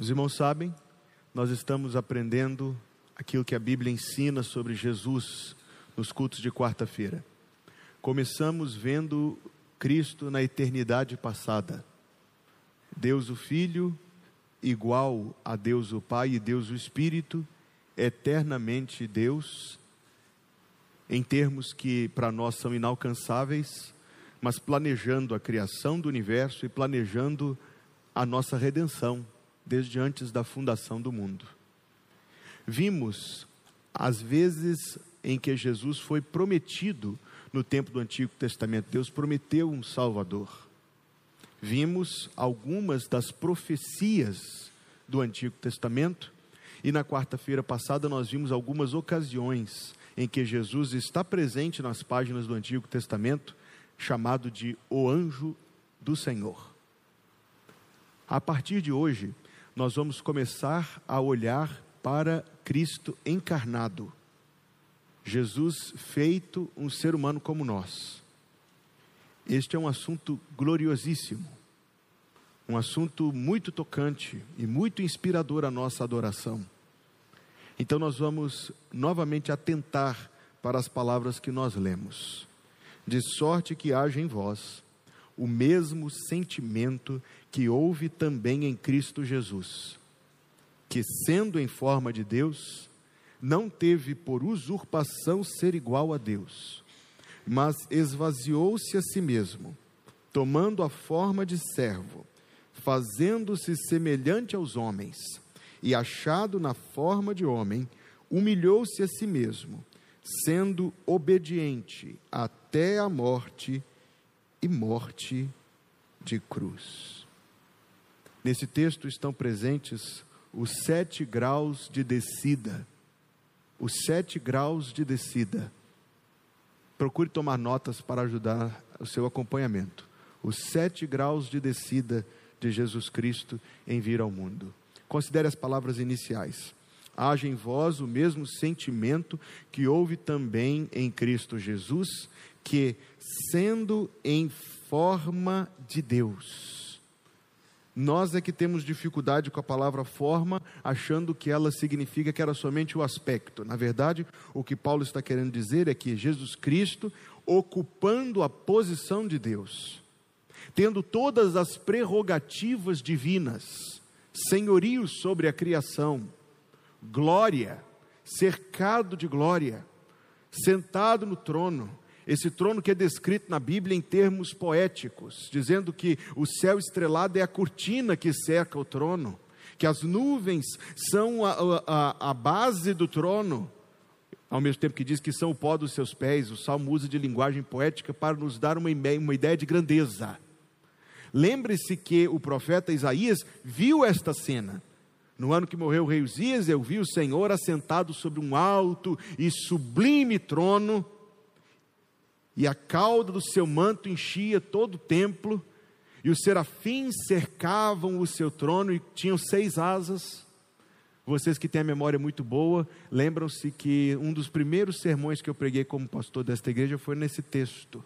Os irmãos sabem, nós estamos aprendendo aquilo que a Bíblia ensina sobre Jesus nos cultos de quarta-feira. Começamos vendo Cristo na eternidade passada. Deus o Filho, igual a Deus o Pai e Deus o Espírito, eternamente Deus, em termos que para nós são inalcançáveis, mas planejando a criação do universo e planejando a nossa redenção desde antes da fundação do mundo. Vimos as vezes em que Jesus foi prometido no tempo do Antigo Testamento, Deus prometeu um Salvador. Vimos algumas das profecias do Antigo Testamento e na quarta-feira passada nós vimos algumas ocasiões em que Jesus está presente nas páginas do Antigo Testamento, chamado de o anjo do Senhor. A partir de hoje, nós vamos começar a olhar para Cristo encarnado. Jesus feito um ser humano como nós. Este é um assunto gloriosíssimo, um assunto muito tocante e muito inspirador à nossa adoração. Então, nós vamos novamente atentar para as palavras que nós lemos. De sorte que haja em vós o mesmo sentimento que houve também em Cristo Jesus, que, sendo em forma de Deus, não teve por usurpação ser igual a Deus, mas esvaziou-se a si mesmo, tomando a forma de servo, fazendo-se semelhante aos homens, e achado na forma de homem, humilhou-se a si mesmo, sendo obediente até a morte e morte de cruz. Nesse texto estão presentes os sete graus de descida os sete graus de descida. Procure tomar notas para ajudar o seu acompanhamento. Os sete graus de descida de Jesus Cristo em vir ao mundo. Considere as palavras iniciais. Haja em vós o mesmo sentimento que houve também em Cristo Jesus, que, sendo em forma de Deus, nós é que temos dificuldade com a palavra forma, achando que ela significa que era somente o aspecto. Na verdade, o que Paulo está querendo dizer é que Jesus Cristo, ocupando a posição de Deus, tendo todas as prerrogativas divinas, senhorio sobre a criação, glória, cercado de glória, sentado no trono, esse trono que é descrito na Bíblia em termos poéticos, dizendo que o céu estrelado é a cortina que cerca o trono, que as nuvens são a, a, a base do trono, ao mesmo tempo que diz que são o pó dos seus pés. O salmo usa de linguagem poética para nos dar uma, uma ideia de grandeza. Lembre-se que o profeta Isaías viu esta cena. No ano que morreu o rei Uzias, eu vi o Senhor assentado sobre um alto e sublime trono e a cauda do seu manto enchia todo o templo, e os serafins cercavam o seu trono e tinham seis asas. Vocês que têm a memória muito boa, lembram-se que um dos primeiros sermões que eu preguei como pastor desta igreja foi nesse texto.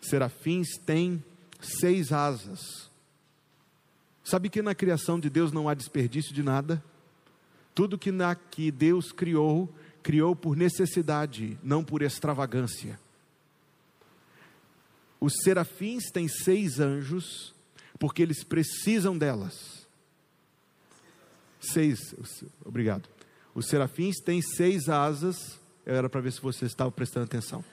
Serafins têm seis asas. Sabe que na criação de Deus não há desperdício de nada? Tudo que, na, que Deus criou, criou por necessidade, não por extravagância. Os serafins têm seis anjos, porque eles precisam delas. Seis, obrigado. Os serafins têm seis asas, era para ver se você estava prestando atenção.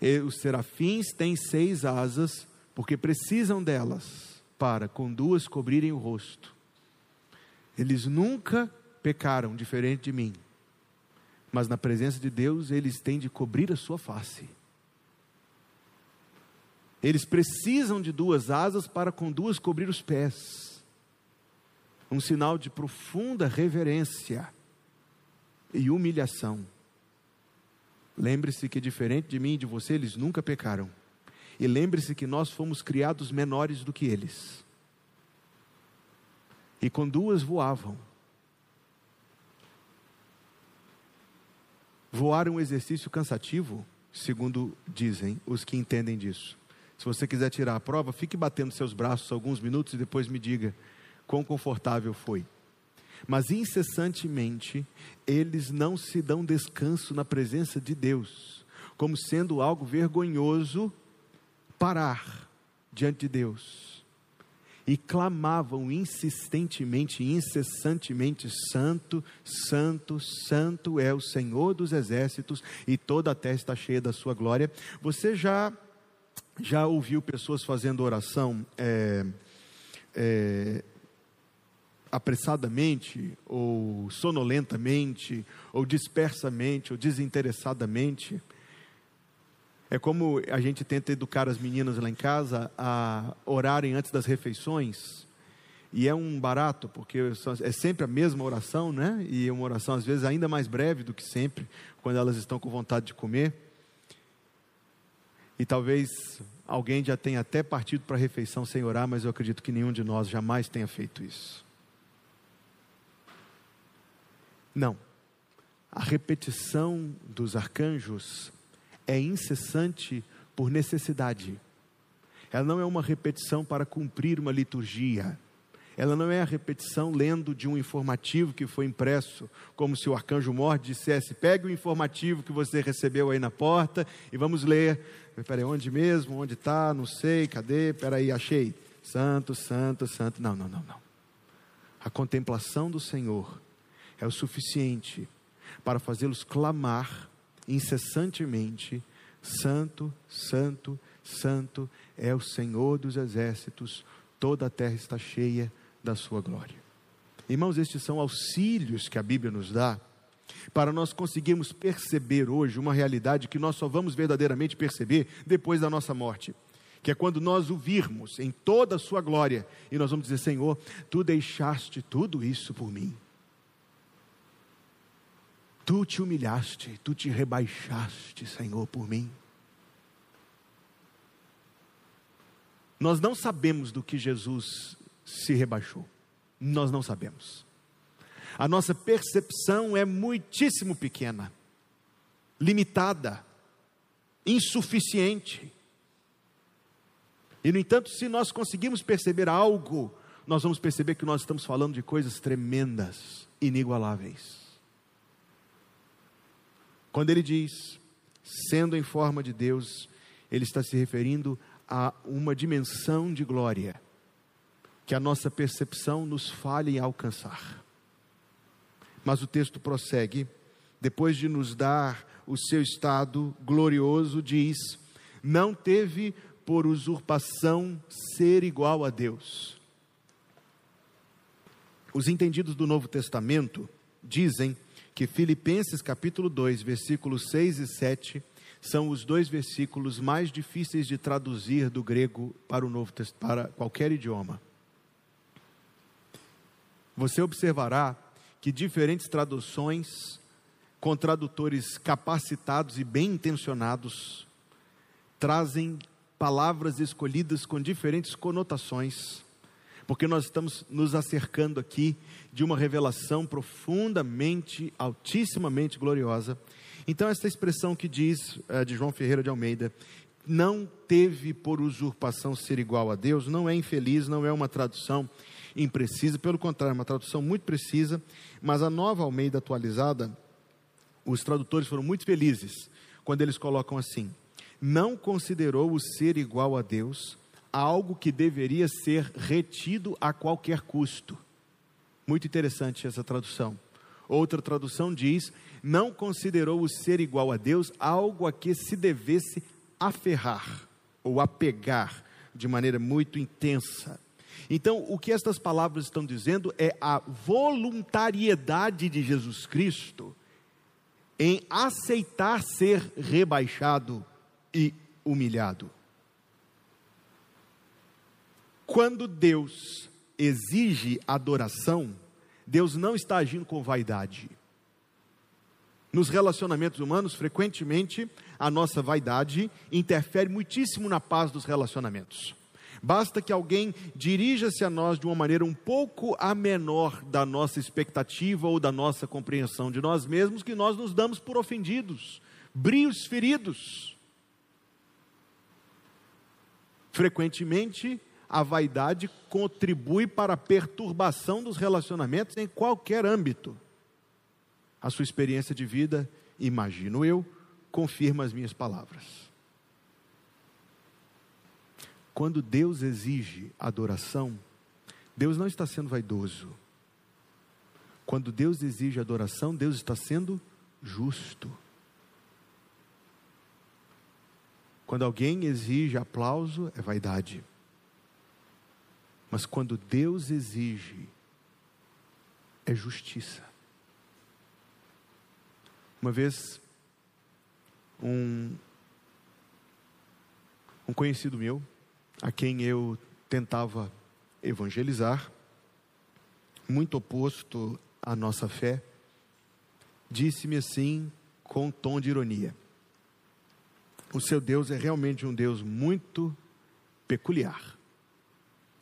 E os serafins têm seis asas, porque precisam delas, para com duas cobrirem o rosto. Eles nunca pecaram, diferente de mim, mas na presença de Deus eles têm de cobrir a sua face. Eles precisam de duas asas para com duas cobrir os pés. Um sinal de profunda reverência e humilhação. Lembre-se que, diferente de mim e de você, eles nunca pecaram. E lembre-se que nós fomos criados menores do que eles. E com duas voavam. Voar é um exercício cansativo, segundo dizem os que entendem disso. Se você quiser tirar a prova, fique batendo seus braços alguns minutos e depois me diga quão confortável foi. Mas incessantemente eles não se dão descanso na presença de Deus, como sendo algo vergonhoso parar diante de Deus. E clamavam insistentemente, incessantemente: Santo, Santo, Santo é o Senhor dos exércitos, e toda a terra está cheia da sua glória. Você já, já ouviu pessoas fazendo oração? É, é, apressadamente, ou sonolentamente, ou dispersamente, ou desinteressadamente. É como a gente tenta educar as meninas lá em casa a orarem antes das refeições. E é um barato, porque é sempre a mesma oração, né? E é uma oração às vezes ainda mais breve do que sempre, quando elas estão com vontade de comer. E talvez alguém já tenha até partido para a refeição sem orar, mas eu acredito que nenhum de nós jamais tenha feito isso. Não. A repetição dos arcanjos é incessante por necessidade. Ela não é uma repetição para cumprir uma liturgia. Ela não é a repetição lendo de um informativo que foi impresso, como se o arcanjo mor dissesse: pegue o informativo que você recebeu aí na porta e vamos ler. Peraí, onde mesmo? Onde está? Não sei, cadê? Peraí, achei. Santo, santo, santo. Não, não, não, não. A contemplação do Senhor é o suficiente para fazê-los clamar incessantemente: Santo, Santo, Santo é o Senhor dos exércitos, toda a terra está cheia da sua glória. Irmãos, estes são auxílios que a Bíblia nos dá para nós conseguirmos perceber hoje uma realidade que nós só vamos verdadeiramente perceber depois da nossa morte. Que é quando nós o virmos em toda a sua glória e nós vamos dizer: Senhor, tu deixaste tudo isso por mim. Tu te humilhaste, tu te rebaixaste, Senhor, por mim. Nós não sabemos do que Jesus se rebaixou. Nós não sabemos. A nossa percepção é muitíssimo pequena, limitada, insuficiente. E, no entanto, se nós conseguirmos perceber algo, nós vamos perceber que nós estamos falando de coisas tremendas, inigualáveis. Quando ele diz, sendo em forma de Deus, ele está se referindo a uma dimensão de glória que a nossa percepção nos falha em alcançar. Mas o texto prossegue, depois de nos dar o seu estado glorioso, diz: Não teve por usurpação ser igual a Deus. Os entendidos do Novo Testamento dizem que Filipenses capítulo 2, versículos 6 e 7 são os dois versículos mais difíceis de traduzir do grego para o novo para qualquer idioma. Você observará que diferentes traduções com tradutores capacitados e bem intencionados trazem palavras escolhidas com diferentes conotações porque nós estamos nos acercando aqui de uma revelação profundamente, altissimamente gloriosa. Então, essa expressão que diz uh, de João Ferreira de Almeida, não teve por usurpação ser igual a Deus, não é infeliz, não é uma tradução imprecisa, pelo contrário, é uma tradução muito precisa, mas a nova Almeida atualizada, os tradutores foram muito felizes quando eles colocam assim: não considerou o ser igual a Deus algo que deveria ser retido a qualquer custo. Muito interessante essa tradução. Outra tradução diz: não considerou o ser igual a Deus algo a que se devesse aferrar ou apegar de maneira muito intensa. Então, o que estas palavras estão dizendo é a voluntariedade de Jesus Cristo em aceitar ser rebaixado e humilhado. Quando Deus exige adoração, Deus não está agindo com vaidade. Nos relacionamentos humanos, frequentemente, a nossa vaidade interfere muitíssimo na paz dos relacionamentos. Basta que alguém dirija-se a nós de uma maneira um pouco a menor da nossa expectativa ou da nossa compreensão de nós mesmos, que nós nos damos por ofendidos, brios feridos. Frequentemente, a vaidade contribui para a perturbação dos relacionamentos em qualquer âmbito. A sua experiência de vida, imagino eu, confirma as minhas palavras. Quando Deus exige adoração, Deus não está sendo vaidoso. Quando Deus exige adoração, Deus está sendo justo. Quando alguém exige aplauso, é vaidade. Mas quando Deus exige, é justiça. Uma vez, um, um conhecido meu, a quem eu tentava evangelizar, muito oposto à nossa fé, disse-me assim, com um tom de ironia: O seu Deus é realmente um Deus muito peculiar.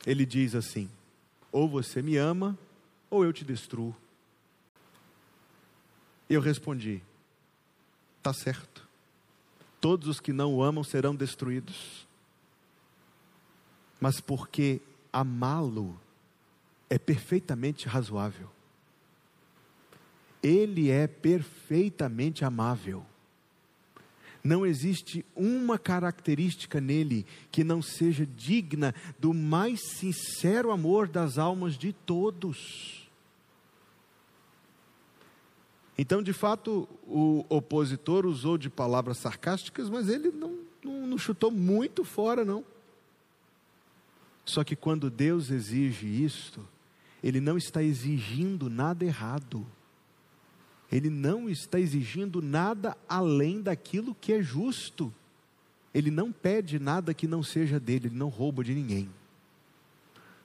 Ele diz assim: Ou você me ama, ou eu te destruo. Eu respondi: Está certo. Todos os que não o amam serão destruídos. Mas porque amá-lo é perfeitamente razoável. Ele é perfeitamente amável. Não existe uma característica nele que não seja digna do mais sincero amor das almas de todos. Então, de fato, o opositor usou de palavras sarcásticas, mas ele não, não, não chutou muito fora, não. Só que quando Deus exige isto, Ele não está exigindo nada errado. Ele não está exigindo nada além daquilo que é justo. Ele não pede nada que não seja dele, ele não rouba de ninguém.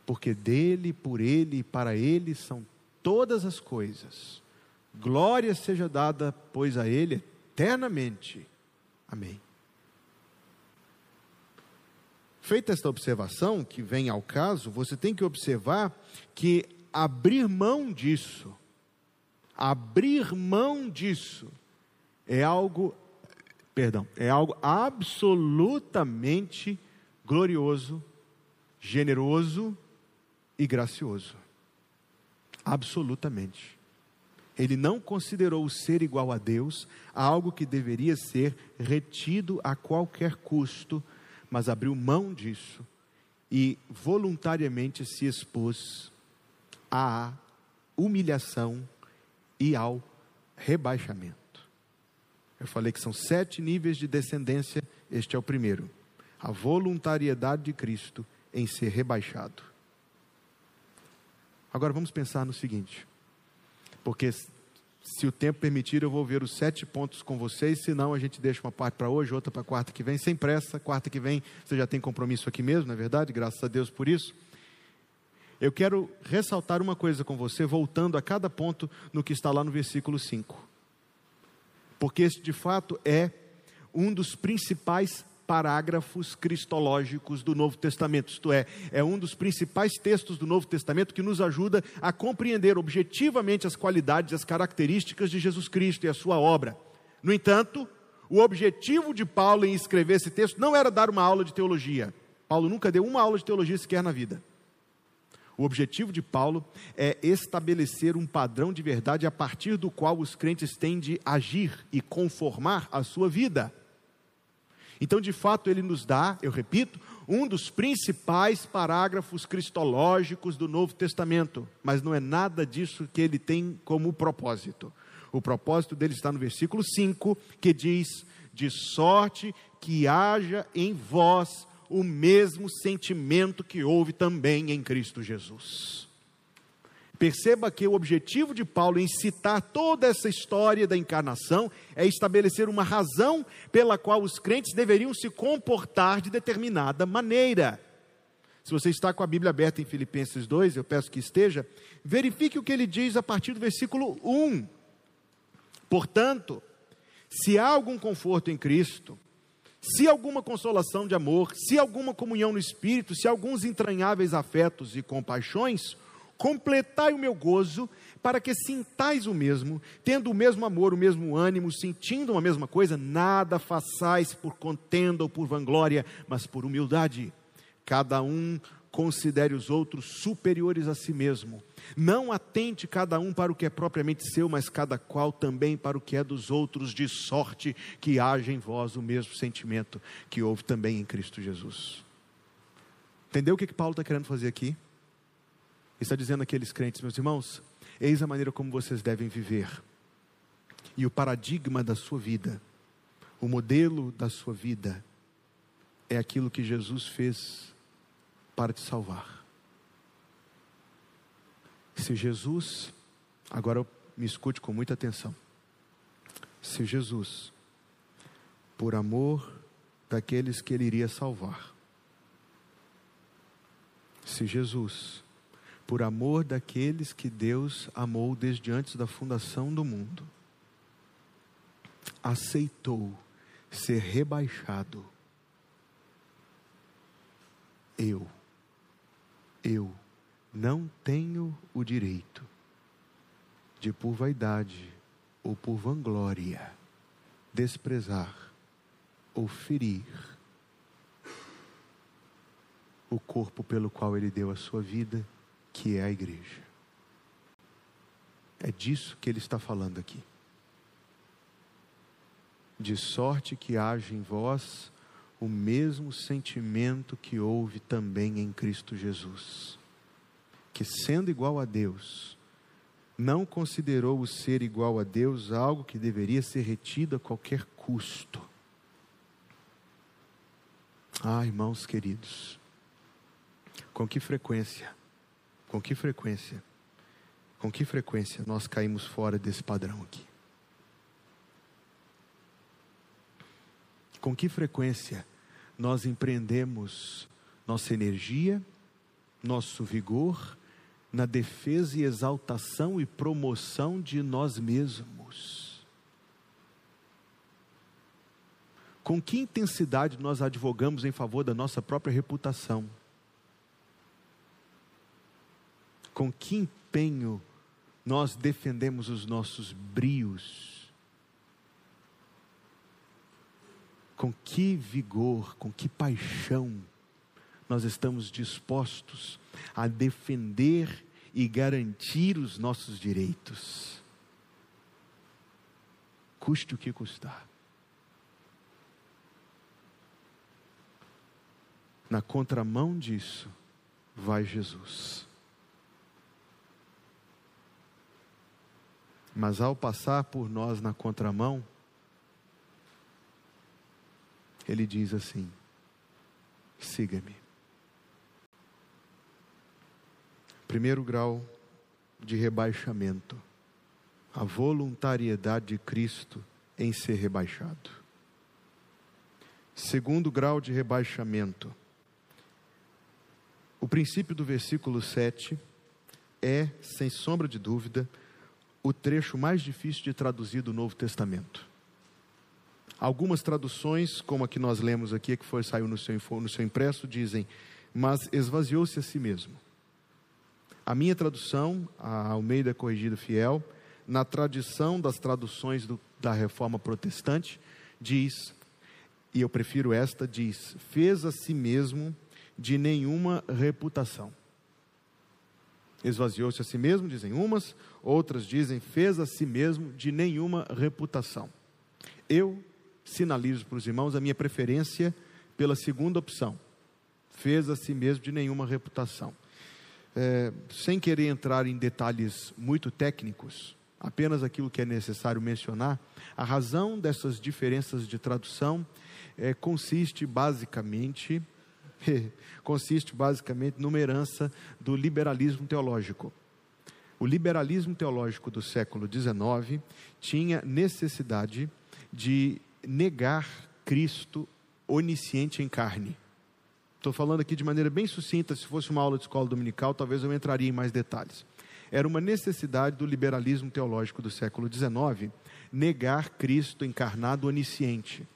Porque dele, por ele e para ele são todas as coisas. Glória seja dada, pois, a Ele eternamente. Amém. Feita esta observação, que vem ao caso, você tem que observar que abrir mão disso, abrir mão disso, é algo, perdão, é algo absolutamente glorioso, generoso e gracioso. Absolutamente. Ele não considerou o ser igual a Deus algo que deveria ser retido a qualquer custo, mas abriu mão disso e voluntariamente se expôs à humilhação e ao rebaixamento. Eu falei que são sete níveis de descendência, este é o primeiro. A voluntariedade de Cristo em ser rebaixado. Agora vamos pensar no seguinte: porque se o tempo permitir, eu vou ver os sete pontos com vocês, senão a gente deixa uma parte para hoje, outra para quarta que vem, sem pressa. Quarta que vem você já tem compromisso aqui mesmo, não é verdade? Graças a Deus por isso. Eu quero ressaltar uma coisa com você, voltando a cada ponto no que está lá no versículo 5. Porque este de fato é um dos principais parágrafos cristológicos do Novo Testamento, isto é, é um dos principais textos do Novo Testamento que nos ajuda a compreender objetivamente as qualidades e as características de Jesus Cristo e a sua obra. No entanto, o objetivo de Paulo em escrever esse texto não era dar uma aula de teologia. Paulo nunca deu uma aula de teologia sequer na vida. O objetivo de Paulo é estabelecer um padrão de verdade a partir do qual os crentes têm de agir e conformar a sua vida. Então, de fato, ele nos dá, eu repito, um dos principais parágrafos cristológicos do Novo Testamento, mas não é nada disso que ele tem como propósito. O propósito dele está no versículo 5, que diz: De sorte que haja em vós o mesmo sentimento que houve também em Cristo Jesus. Perceba que o objetivo de Paulo em citar toda essa história da encarnação é estabelecer uma razão pela qual os crentes deveriam se comportar de determinada maneira. Se você está com a Bíblia aberta em Filipenses 2, eu peço que esteja, verifique o que ele diz a partir do versículo 1. Portanto, se há algum conforto em Cristo, se alguma consolação de amor, se alguma comunhão no Espírito, se alguns entranháveis afetos e compaixões, completai o meu gozo, para que sintais o mesmo, tendo o mesmo amor, o mesmo ânimo, sentindo uma mesma coisa, nada façais por contenda ou por vanglória, mas por humildade, cada um considere os outros superiores a si mesmo. Não atente cada um para o que é propriamente seu, mas cada qual também para o que é dos outros, de sorte que haja em vós o mesmo sentimento que houve também em Cristo Jesus. Entendeu o que Paulo está querendo fazer aqui? Está dizendo àqueles crentes, meus irmãos, eis a maneira como vocês devem viver, e o paradigma da sua vida, o modelo da sua vida, é aquilo que Jesus fez para te salvar. Se Jesus, agora me escute com muita atenção. Se Jesus, por amor daqueles que ele iria salvar, se Jesus, por amor daqueles que Deus amou desde antes da fundação do mundo, aceitou ser rebaixado, eu eu não tenho o direito de, por vaidade ou por vanglória, desprezar ou ferir o corpo pelo qual ele deu a sua vida, que é a igreja. É disso que ele está falando aqui. De sorte que haja em vós o mesmo sentimento que houve também em Cristo Jesus, que sendo igual a Deus, não considerou o ser igual a Deus algo que deveria ser retido a qualquer custo. Ah, irmãos queridos, com que frequência, com que frequência, com que frequência nós caímos fora desse padrão aqui? Com que frequência nós empreendemos nossa energia, nosso vigor na defesa e exaltação e promoção de nós mesmos. Com que intensidade nós advogamos em favor da nossa própria reputação? Com que empenho nós defendemos os nossos brios? com que vigor, com que paixão nós estamos dispostos a defender e garantir os nossos direitos, custe o que custar. Na contramão disso, vai Jesus. Mas ao passar por nós na contramão, ele diz assim: siga-me. Primeiro grau de rebaixamento, a voluntariedade de Cristo em ser rebaixado. Segundo grau de rebaixamento, o princípio do versículo 7 é, sem sombra de dúvida, o trecho mais difícil de traduzir do Novo Testamento. Algumas traduções, como a que nós lemos aqui, que foi, saiu no seu, no seu impresso, dizem, mas esvaziou-se a si mesmo. A minha tradução, a Almeida Corrigida Fiel, na tradição das traduções do, da Reforma Protestante, diz, e eu prefiro esta, diz: fez a si mesmo de nenhuma reputação. Esvaziou-se a si mesmo, dizem umas, outras dizem fez a si mesmo de nenhuma reputação. Eu sinalizo para os irmãos a minha preferência pela segunda opção. Fez a si mesmo de nenhuma reputação. É, sem querer entrar em detalhes muito técnicos, apenas aquilo que é necessário mencionar, a razão dessas diferenças de tradução é, consiste basicamente consiste basicamente numa herança do liberalismo teológico. O liberalismo teológico do século XIX tinha necessidade de negar Cristo onisciente em carne. Estou falando aqui de maneira bem sucinta, se fosse uma aula de escola dominical, talvez eu entraria em mais detalhes. Era uma necessidade do liberalismo teológico do século XIX negar Cristo encarnado onisciente,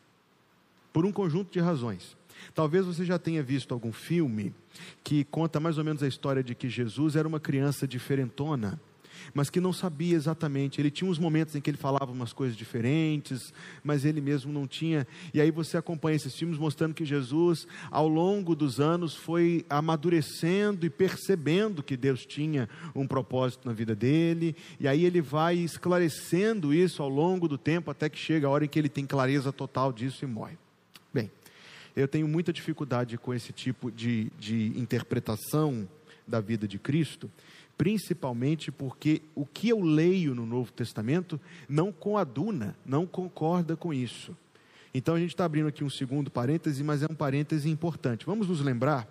por um conjunto de razões. Talvez você já tenha visto algum filme que conta mais ou menos a história de que Jesus era uma criança diferentona mas que não sabia exatamente. Ele tinha uns momentos em que ele falava umas coisas diferentes, mas ele mesmo não tinha. E aí você acompanha esses filmes mostrando que Jesus, ao longo dos anos, foi amadurecendo e percebendo que Deus tinha um propósito na vida dele, e aí ele vai esclarecendo isso ao longo do tempo, até que chega a hora em que ele tem clareza total disso e morre. Eu tenho muita dificuldade com esse tipo de, de interpretação da vida de Cristo, principalmente porque o que eu leio no Novo Testamento não coaduna, não concorda com isso. Então a gente está abrindo aqui um segundo parêntese, mas é um parêntese importante. Vamos nos lembrar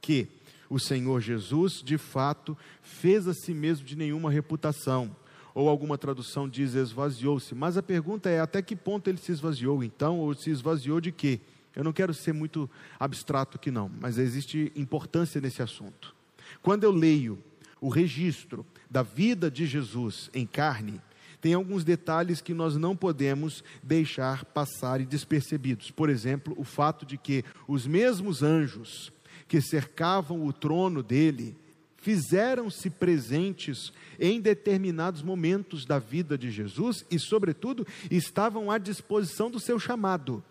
que o Senhor Jesus, de fato, fez a si mesmo de nenhuma reputação. Ou alguma tradução diz esvaziou-se. Mas a pergunta é até que ponto ele se esvaziou então, ou se esvaziou de quê? Eu não quero ser muito abstrato aqui não, mas existe importância nesse assunto. Quando eu leio o registro da vida de Jesus em carne, tem alguns detalhes que nós não podemos deixar passar despercebidos. Por exemplo, o fato de que os mesmos anjos que cercavam o trono dele fizeram-se presentes em determinados momentos da vida de Jesus e, sobretudo, estavam à disposição do seu chamado.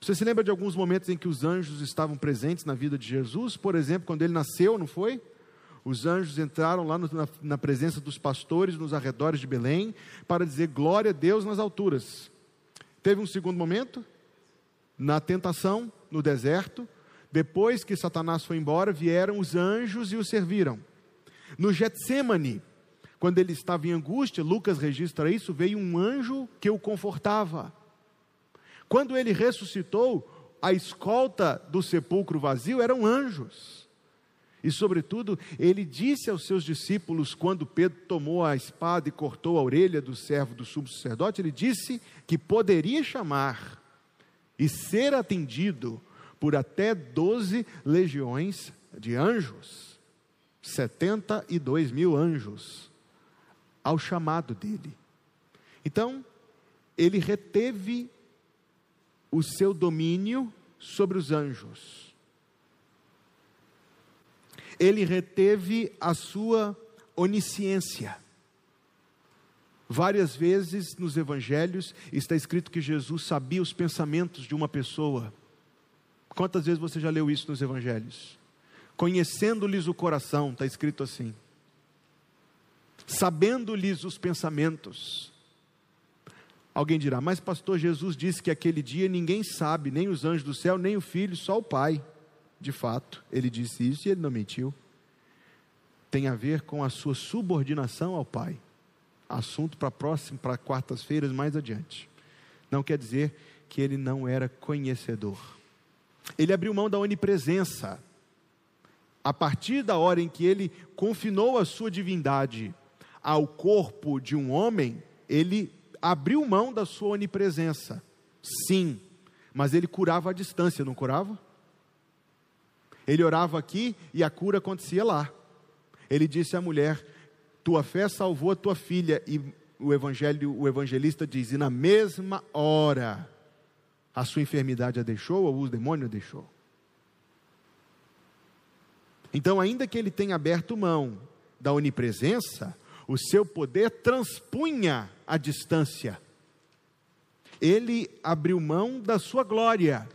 Você se lembra de alguns momentos em que os anjos estavam presentes na vida de Jesus? Por exemplo, quando ele nasceu, não foi? Os anjos entraram lá no, na, na presença dos pastores nos arredores de Belém para dizer glória a Deus nas alturas. Teve um segundo momento, na tentação, no deserto. Depois que Satanás foi embora, vieram os anjos e o serviram. No Getsemane, quando ele estava em angústia, Lucas registra isso, veio um anjo que o confortava. Quando ele ressuscitou, a escolta do sepulcro vazio eram anjos. E, sobretudo, ele disse aos seus discípulos, quando Pedro tomou a espada e cortou a orelha do servo do sumo sacerdote, ele disse que poderia chamar e ser atendido por até doze legiões de anjos, 72 mil anjos, ao chamado dele. Então, ele reteve o seu domínio sobre os anjos. Ele reteve a sua onisciência. Várias vezes nos evangelhos está escrito que Jesus sabia os pensamentos de uma pessoa. Quantas vezes você já leu isso nos evangelhos? Conhecendo-lhes o coração, está escrito assim. Sabendo-lhes os pensamentos. Alguém dirá, mas pastor, Jesus disse que aquele dia ninguém sabe, nem os anjos do céu, nem o filho, só o Pai. De fato, ele disse isso e ele não mentiu. Tem a ver com a sua subordinação ao Pai. Assunto para próximo, para quartas-feiras mais adiante. Não quer dizer que ele não era conhecedor. Ele abriu mão da onipresença. A partir da hora em que ele confinou a sua divindade ao corpo de um homem, ele abriu mão da sua onipresença. Sim, mas ele curava à distância, não curava? Ele orava aqui e a cura acontecia lá. Ele disse à mulher: Tua fé salvou a tua filha. E o evangelho, o evangelista diz: E na mesma hora a sua enfermidade a deixou ou o demônio a deixou. Então, ainda que ele tenha aberto mão da onipresença, o seu poder transpunha a distância. Ele abriu mão da sua glória.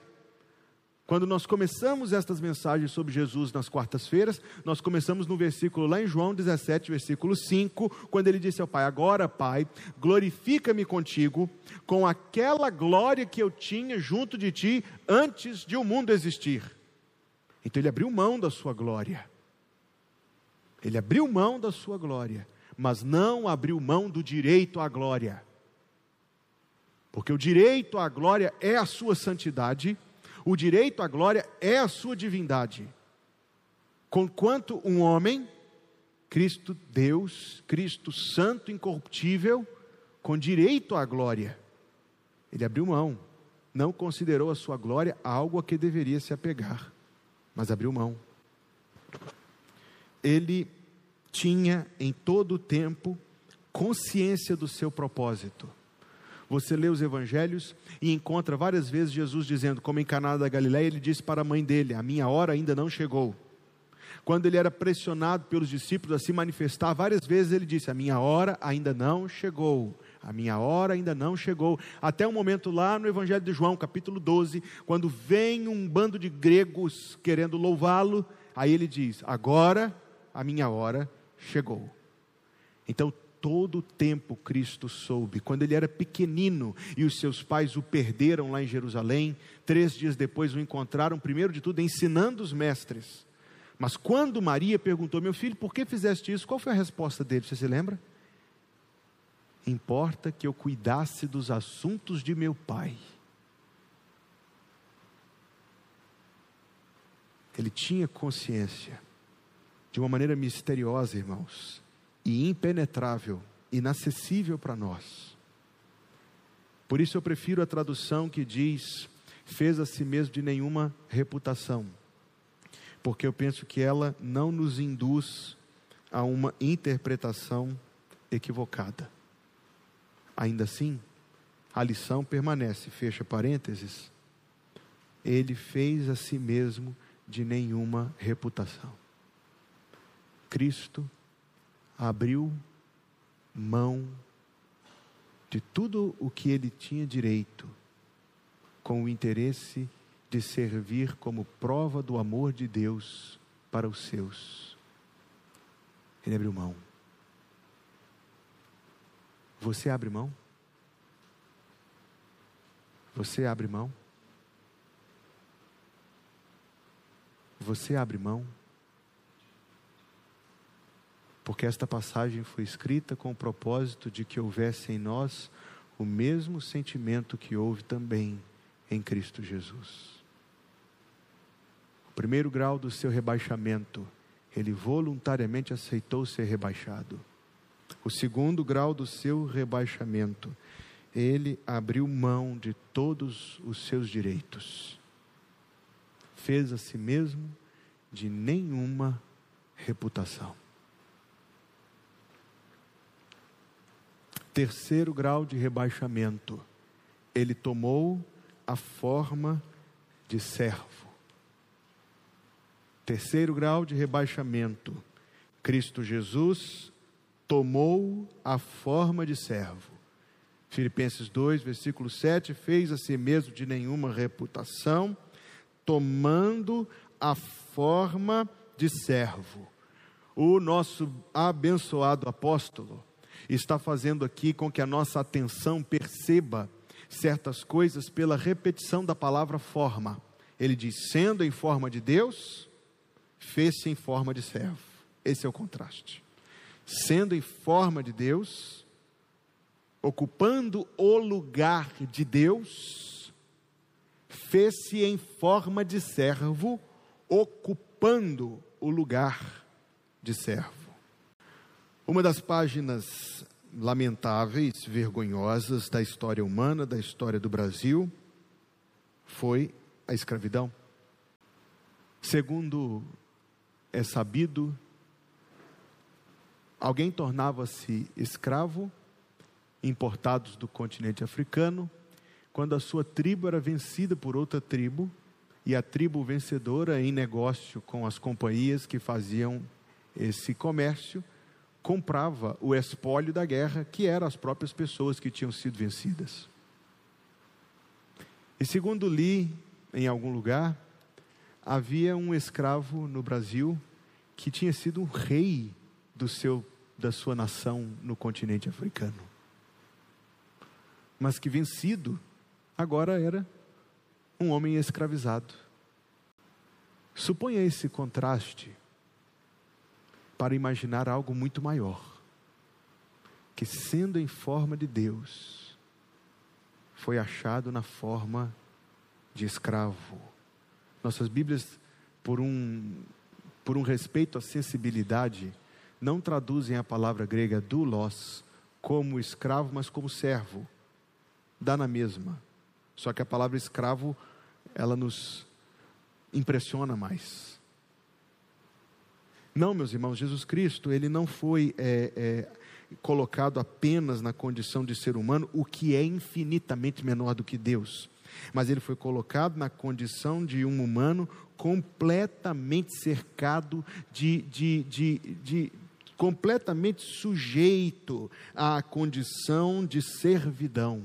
Quando nós começamos estas mensagens sobre Jesus nas quartas-feiras, nós começamos no versículo lá em João 17, versículo 5, quando ele disse ao Pai: Agora, Pai, glorifica-me contigo com aquela glória que eu tinha junto de ti antes de o mundo existir. Então ele abriu mão da sua glória. Ele abriu mão da sua glória mas não abriu mão do direito à glória. Porque o direito à glória é a sua santidade, o direito à glória é a sua divindade. Conquanto um homem, Cristo Deus, Cristo Santo, incorruptível, com direito à glória, ele abriu mão, não considerou a sua glória algo a que deveria se apegar, mas abriu mão. Ele tinha em todo o tempo consciência do seu propósito. Você lê os evangelhos e encontra várias vezes Jesus dizendo, como em Caná da Galiléia, ele disse para a mãe dele: "A minha hora ainda não chegou". Quando ele era pressionado pelos discípulos a se manifestar, várias vezes ele disse: A minha hora ainda não chegou. A minha hora ainda não chegou. Até o momento lá no Evangelho de João, capítulo 12, quando vem um bando de gregos querendo louvá-lo, aí ele diz: Agora a minha hora chegou. Então, todo o tempo Cristo soube. Quando ele era pequenino e os seus pais o perderam lá em Jerusalém, três dias depois o encontraram, primeiro de tudo, ensinando os mestres. Mas quando Maria perguntou, meu filho, por que fizeste isso? Qual foi a resposta dele? Você se lembra? Importa que eu cuidasse dos assuntos de meu pai. Ele tinha consciência, de uma maneira misteriosa, irmãos, e impenetrável, inacessível para nós. Por isso eu prefiro a tradução que diz: fez a si mesmo de nenhuma reputação, porque eu penso que ela não nos induz a uma interpretação equivocada. Ainda assim, a lição permanece, fecha parênteses. Ele fez a si mesmo de nenhuma reputação. Cristo abriu mão de tudo o que ele tinha direito, com o interesse de servir como prova do amor de Deus para os seus. Ele abriu mão. Você abre mão? Você abre mão? Você abre mão? Porque esta passagem foi escrita com o propósito de que houvesse em nós o mesmo sentimento que houve também em Cristo Jesus. O primeiro grau do seu rebaixamento, ele voluntariamente aceitou ser rebaixado. O segundo grau do seu rebaixamento, ele abriu mão de todos os seus direitos. Fez a si mesmo de nenhuma reputação. Terceiro grau de rebaixamento, ele tomou a forma de servo. Terceiro grau de rebaixamento, Cristo Jesus tomou a forma de servo. Filipenses 2, versículo 7, fez a si mesmo de nenhuma reputação, tomando a forma de servo. O nosso abençoado apóstolo, está fazendo aqui com que a nossa atenção perceba certas coisas pela repetição da palavra forma. Ele diz: sendo em forma de Deus, fez-se em forma de servo. Esse é o contraste. Sendo em forma de Deus, ocupando o lugar de Deus, fez-se em forma de servo, ocupando o lugar de servo. Uma das páginas lamentáveis, vergonhosas da história humana, da história do Brasil, foi a escravidão. Segundo é sabido, alguém tornava-se escravo, importados do continente africano, quando a sua tribo era vencida por outra tribo, e a tribo vencedora, em negócio com as companhias que faziam esse comércio, comprava o espólio da guerra, que eram as próprias pessoas que tinham sido vencidas. E segundo li em algum lugar, havia um escravo no Brasil que tinha sido um rei do seu da sua nação no continente africano. Mas que vencido, agora era um homem escravizado. Suponha esse contraste para imaginar algo muito maior. Que sendo em forma de Deus, foi achado na forma de escravo. Nossas Bíblias, por um, por um respeito à sensibilidade, não traduzem a palavra grega doulos como escravo, mas como servo. Dá na mesma. Só que a palavra escravo, ela nos impressiona mais. Não, meus irmãos, Jesus Cristo, ele não foi é, é, colocado apenas na condição de ser humano, o que é infinitamente menor do que Deus. mas ele foi colocado na condição de um humano completamente cercado de, de, de, de completamente sujeito à condição de servidão.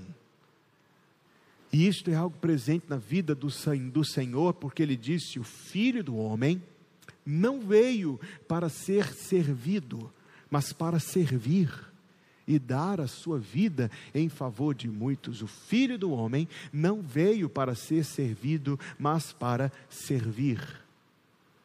E isto é algo presente na vida do, do Senhor, porque ele disse: o filho do homem não veio para ser servido, mas para servir e dar a sua vida em favor de muitos. O filho do homem não veio para ser servido, mas para servir.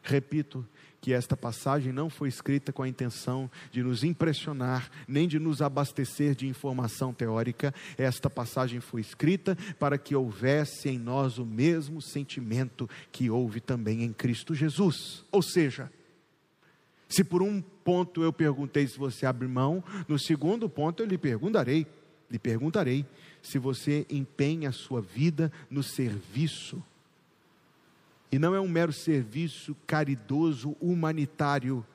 Repito, que esta passagem não foi escrita com a intenção de nos impressionar, nem de nos abastecer de informação teórica. Esta passagem foi escrita para que houvesse em nós o mesmo sentimento que houve também em Cristo Jesus. Ou seja, se por um ponto eu perguntei se você abre mão, no segundo ponto eu lhe perguntarei, lhe perguntarei se você empenha a sua vida no serviço e não é um mero serviço caridoso, humanitário.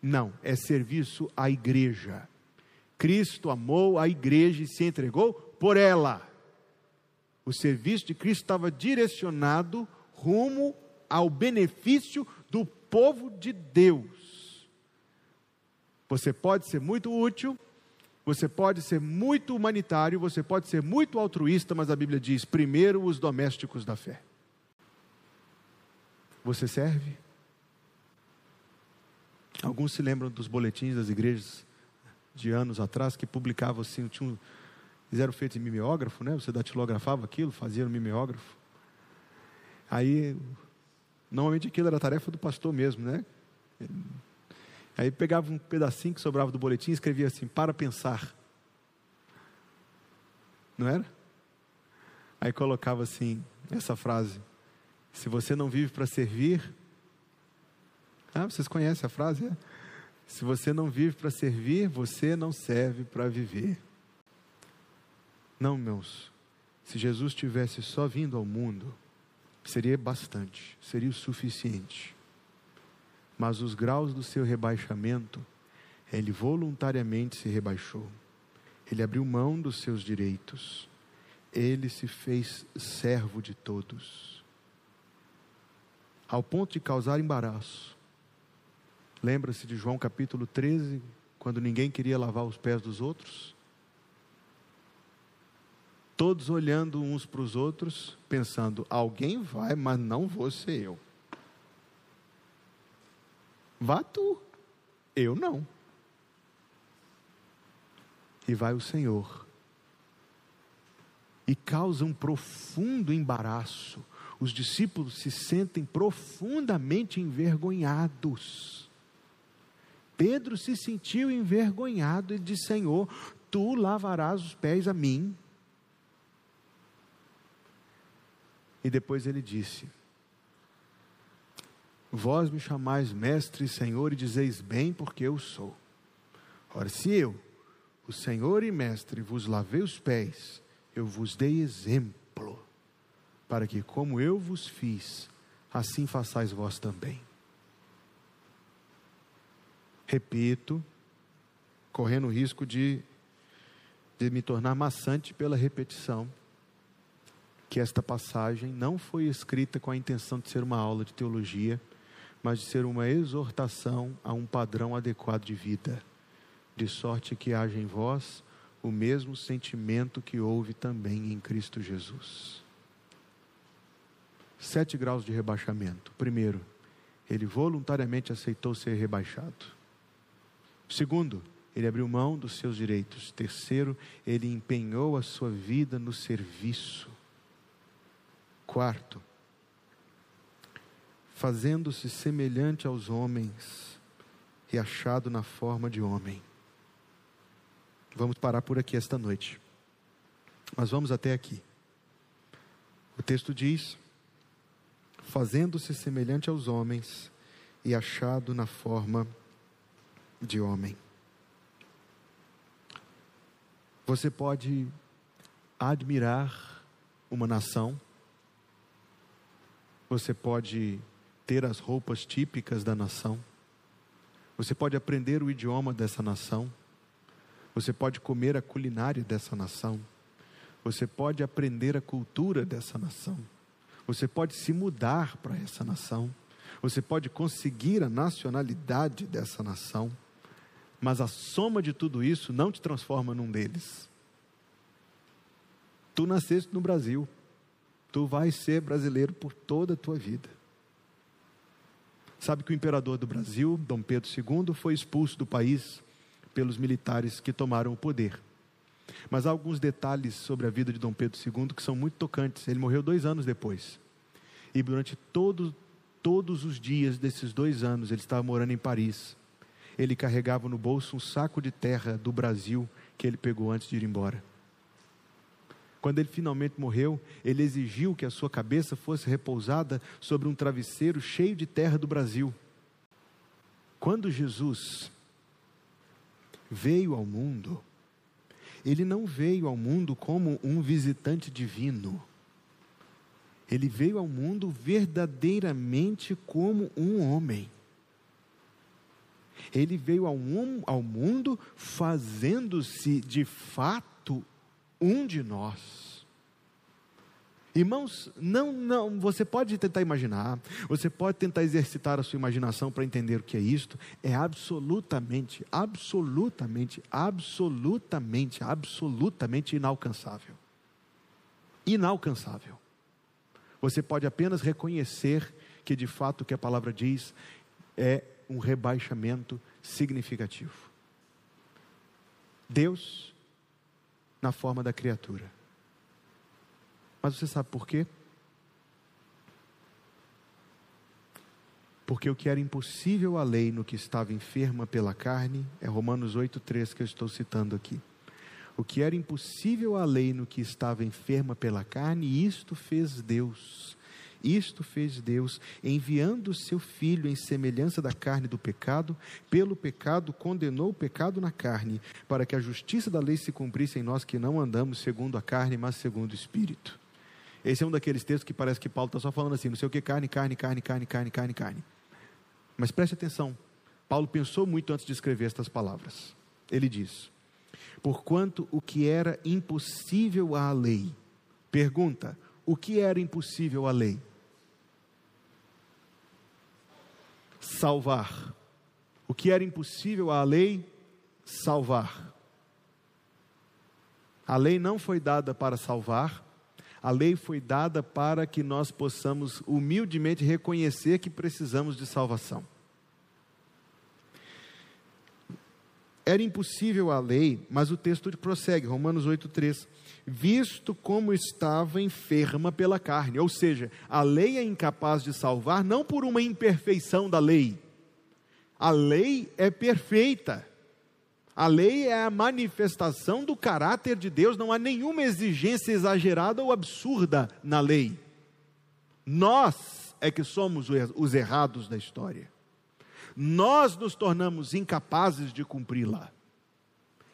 Não, é serviço à igreja. Cristo amou a igreja e se entregou por ela. O serviço de Cristo estava direcionado rumo ao benefício do povo de Deus. Você pode ser muito útil, você pode ser muito humanitário, você pode ser muito altruísta, mas a Bíblia diz: primeiro os domésticos da fé. Você serve? Alguns se lembram dos boletins das igrejas de anos atrás que publicavam assim, tinham, fizeram feito em mimeógrafo, né? Você datilografava aquilo, fazia no mimeógrafo. Aí, normalmente aquilo era tarefa do pastor mesmo, né? Aí pegava um pedacinho que sobrava do boletim e escrevia assim: para pensar. Não era? Aí colocava assim, essa frase: se você não vive para servir, ah, vocês conhecem a frase? É? Se você não vive para servir, você não serve para viver. Não, meus. Se Jesus tivesse só vindo ao mundo, seria bastante, seria o suficiente. Mas os graus do seu rebaixamento, ele voluntariamente se rebaixou. Ele abriu mão dos seus direitos. Ele se fez servo de todos ao ponto de causar embaraço. Lembra-se de João capítulo 13, quando ninguém queria lavar os pés dos outros? Todos olhando uns para os outros, pensando: alguém vai, mas não vou ser eu. Vá tu, eu não. E vai o Senhor. E causa um profundo embaraço os discípulos se sentem profundamente envergonhados. Pedro se sentiu envergonhado e disse: Senhor, tu lavarás os pés a mim. E depois ele disse: Vós me chamais mestre e senhor e dizeis bem, porque eu sou. Ora, se eu, o senhor e mestre, vos lavei os pés, eu vos dei exemplo para que, como eu vos fiz, assim façais vós também. Repito, correndo o risco de, de me tornar maçante pela repetição, que esta passagem não foi escrita com a intenção de ser uma aula de teologia, mas de ser uma exortação a um padrão adequado de vida, de sorte que haja em vós o mesmo sentimento que houve também em Cristo Jesus sete graus de rebaixamento. Primeiro, ele voluntariamente aceitou ser rebaixado. Segundo, ele abriu mão dos seus direitos. Terceiro, ele empenhou a sua vida no serviço. Quarto, fazendo-se semelhante aos homens e achado na forma de homem. Vamos parar por aqui esta noite. Mas vamos até aqui. O texto diz fazendo-se semelhante aos homens e achado na forma de homem. Você pode admirar uma nação, você pode ter as roupas típicas da nação, você pode aprender o idioma dessa nação, você pode comer a culinária dessa nação, Você pode aprender a cultura dessa nação. Você pode se mudar para essa nação. Você pode conseguir a nacionalidade dessa nação. Mas a soma de tudo isso não te transforma num deles. Tu nasceste no Brasil. Tu vais ser brasileiro por toda a tua vida. Sabe que o imperador do Brasil, Dom Pedro II, foi expulso do país pelos militares que tomaram o poder. Mas há alguns detalhes sobre a vida de Dom Pedro II que são muito tocantes. Ele morreu dois anos depois. E durante todo, todos os dias desses dois anos, ele estava morando em Paris. Ele carregava no bolso um saco de terra do Brasil que ele pegou antes de ir embora. Quando ele finalmente morreu, ele exigiu que a sua cabeça fosse repousada sobre um travesseiro cheio de terra do Brasil. Quando Jesus veio ao mundo, ele não veio ao mundo como um visitante divino. Ele veio ao mundo verdadeiramente como um homem. Ele veio ao, ao mundo fazendo-se de fato um de nós. Irmãos, não, não, você pode tentar imaginar, você pode tentar exercitar a sua imaginação para entender o que é isto, é absolutamente, absolutamente, absolutamente, absolutamente inalcançável. Inalcançável. Você pode apenas reconhecer que de fato o que a palavra diz é um rebaixamento significativo. Deus na forma da criatura. Mas você sabe por quê? Porque o que era impossível à lei no que estava enferma pela carne, é Romanos 8,3 que eu estou citando aqui. O que era impossível à lei no que estava enferma pela carne, isto fez Deus isto fez Deus, enviando o seu Filho em semelhança da carne do pecado, pelo pecado condenou o pecado na carne, para que a justiça da lei se cumprisse em nós que não andamos segundo a carne, mas segundo o Espírito. Esse é um daqueles textos que parece que Paulo está só falando assim, não sei o que, carne, carne, carne, carne, carne, carne, carne. Mas preste atenção, Paulo pensou muito antes de escrever estas palavras. Ele diz: Porquanto o que era impossível à lei, pergunta, o que era impossível à lei? salvar. O que era impossível à lei, salvar. A lei não foi dada para salvar, a lei foi dada para que nós possamos humildemente reconhecer que precisamos de salvação. Era impossível a lei, mas o texto prossegue, Romanos 8,3 visto como estava enferma pela carne. Ou seja, a lei é incapaz de salvar não por uma imperfeição da lei. A lei é perfeita. A lei é a manifestação do caráter de Deus, não há nenhuma exigência exagerada ou absurda na lei. Nós é que somos os errados da história. Nós nos tornamos incapazes de cumpri-la.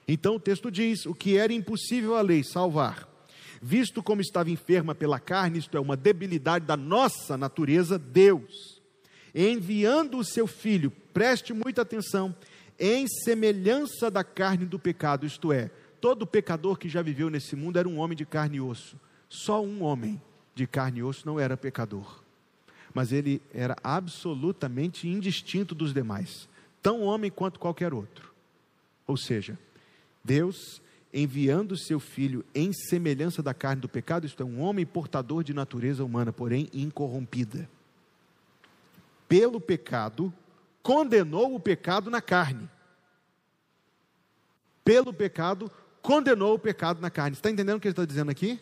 Então o texto diz: o que era impossível à lei salvar, visto como estava enferma pela carne, isto é, uma debilidade da nossa natureza, Deus, enviando o seu filho, preste muita atenção, em semelhança da carne do pecado, isto é, todo pecador que já viveu nesse mundo era um homem de carne e osso. Só um homem de carne e osso não era pecador, mas ele era absolutamente indistinto dos demais, tão homem quanto qualquer outro. Ou seja, Deus enviando seu filho em semelhança da carne do pecado, isto é, um homem portador de natureza humana, porém incorrompida. Pelo pecado, condenou o pecado na carne. Pelo pecado, condenou o pecado na carne. Está entendendo o que ele está dizendo aqui?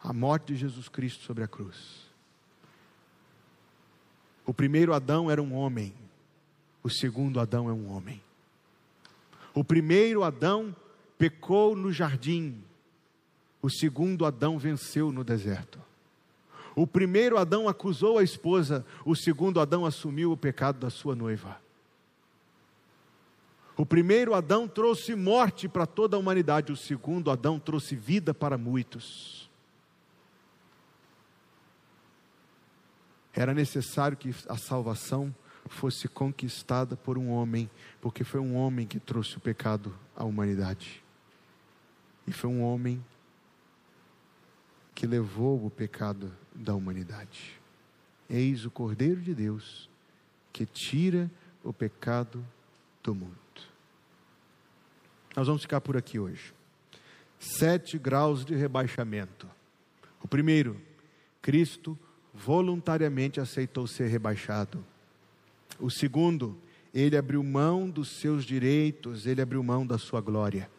A morte de Jesus Cristo sobre a cruz. O primeiro Adão era um homem, o segundo Adão é um homem. O primeiro Adão pecou no jardim, o segundo Adão venceu no deserto. O primeiro Adão acusou a esposa, o segundo Adão assumiu o pecado da sua noiva. O primeiro Adão trouxe morte para toda a humanidade, o segundo Adão trouxe vida para muitos. Era necessário que a salvação fosse conquistada por um homem, porque foi um homem que trouxe o pecado à humanidade. E foi um homem que levou o pecado da humanidade. Eis o Cordeiro de Deus que tira o pecado do mundo. Nós vamos ficar por aqui hoje. Sete graus de rebaixamento. O primeiro, Cristo voluntariamente aceitou ser rebaixado. O segundo, ele abriu mão dos seus direitos, ele abriu mão da sua glória.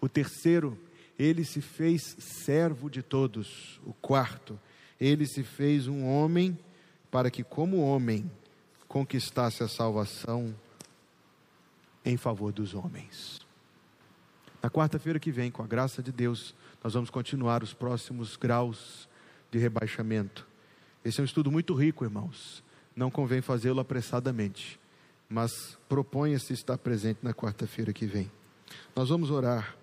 O terceiro, ele se fez servo de todos. O quarto, ele se fez um homem para que, como homem, conquistasse a salvação em favor dos homens. Na quarta-feira que vem, com a graça de Deus, nós vamos continuar os próximos graus de rebaixamento. Esse é um estudo muito rico, irmãos. Não convém fazê-lo apressadamente, mas proponha-se estar presente na quarta-feira que vem. Nós vamos orar.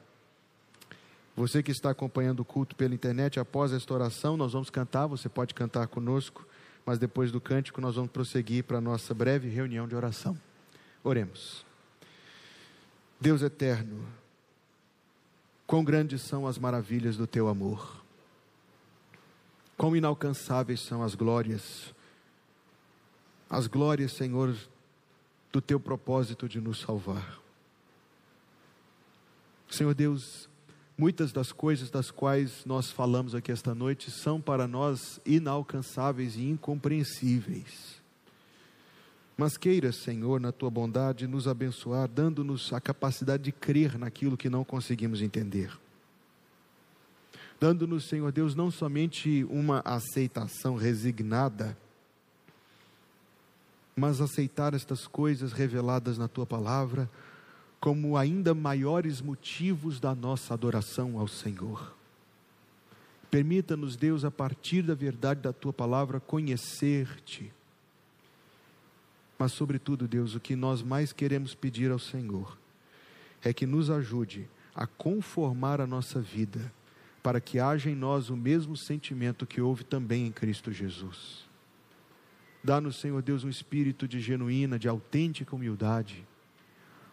Você que está acompanhando o culto pela internet, após esta oração, nós vamos cantar. Você pode cantar conosco, mas depois do cântico, nós vamos prosseguir para a nossa breve reunião de oração. Oremos. Deus eterno, quão grandes são as maravilhas do teu amor. Quão inalcançáveis são as glórias, as glórias, Senhor, do teu propósito de nos salvar. Senhor Deus, muitas das coisas das quais nós falamos aqui esta noite são para nós inalcançáveis e incompreensíveis. Mas queira, Senhor, na tua bondade, nos abençoar, dando-nos a capacidade de crer naquilo que não conseguimos entender dando-nos, Senhor Deus, não somente uma aceitação resignada, mas aceitar estas coisas reveladas na tua palavra como ainda maiores motivos da nossa adoração ao Senhor. Permita-nos, Deus, a partir da verdade da tua palavra, conhecer-te. Mas, sobretudo, Deus, o que nós mais queremos pedir ao Senhor é que nos ajude a conformar a nossa vida para que haja em nós o mesmo sentimento que houve também em Cristo Jesus. Dá-nos, Senhor Deus, um espírito de genuína, de autêntica humildade,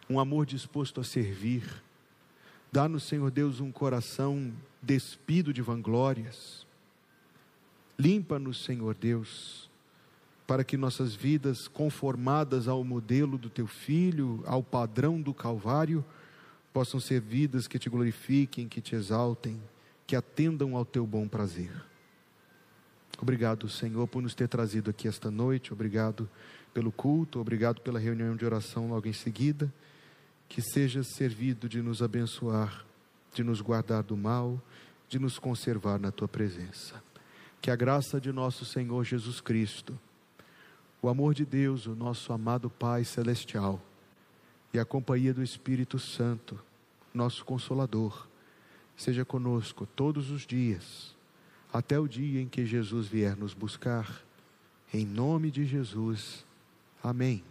um amor disposto a servir. Dá-nos, Senhor Deus, um coração despido de vanglórias. Limpa-nos, Senhor Deus, para que nossas vidas, conformadas ao modelo do Teu Filho, ao padrão do Calvário, possam ser vidas que te glorifiquem, que te exaltem que atendam ao teu bom prazer. Obrigado, Senhor, por nos ter trazido aqui esta noite. Obrigado pelo culto, obrigado pela reunião de oração logo em seguida. Que seja servido de nos abençoar, de nos guardar do mal, de nos conservar na tua presença. Que a graça de nosso Senhor Jesus Cristo, o amor de Deus, o nosso amado Pai celestial, e a companhia do Espírito Santo, nosso consolador, seja conosco todos os dias, até o dia em que Jesus vier nos buscar. Em nome de Jesus. Amém.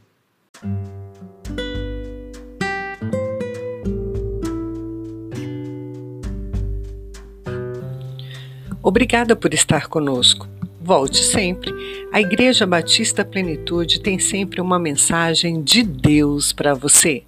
Obrigada por estar conosco. Volte sempre. A Igreja Batista Plenitude tem sempre uma mensagem de Deus para você.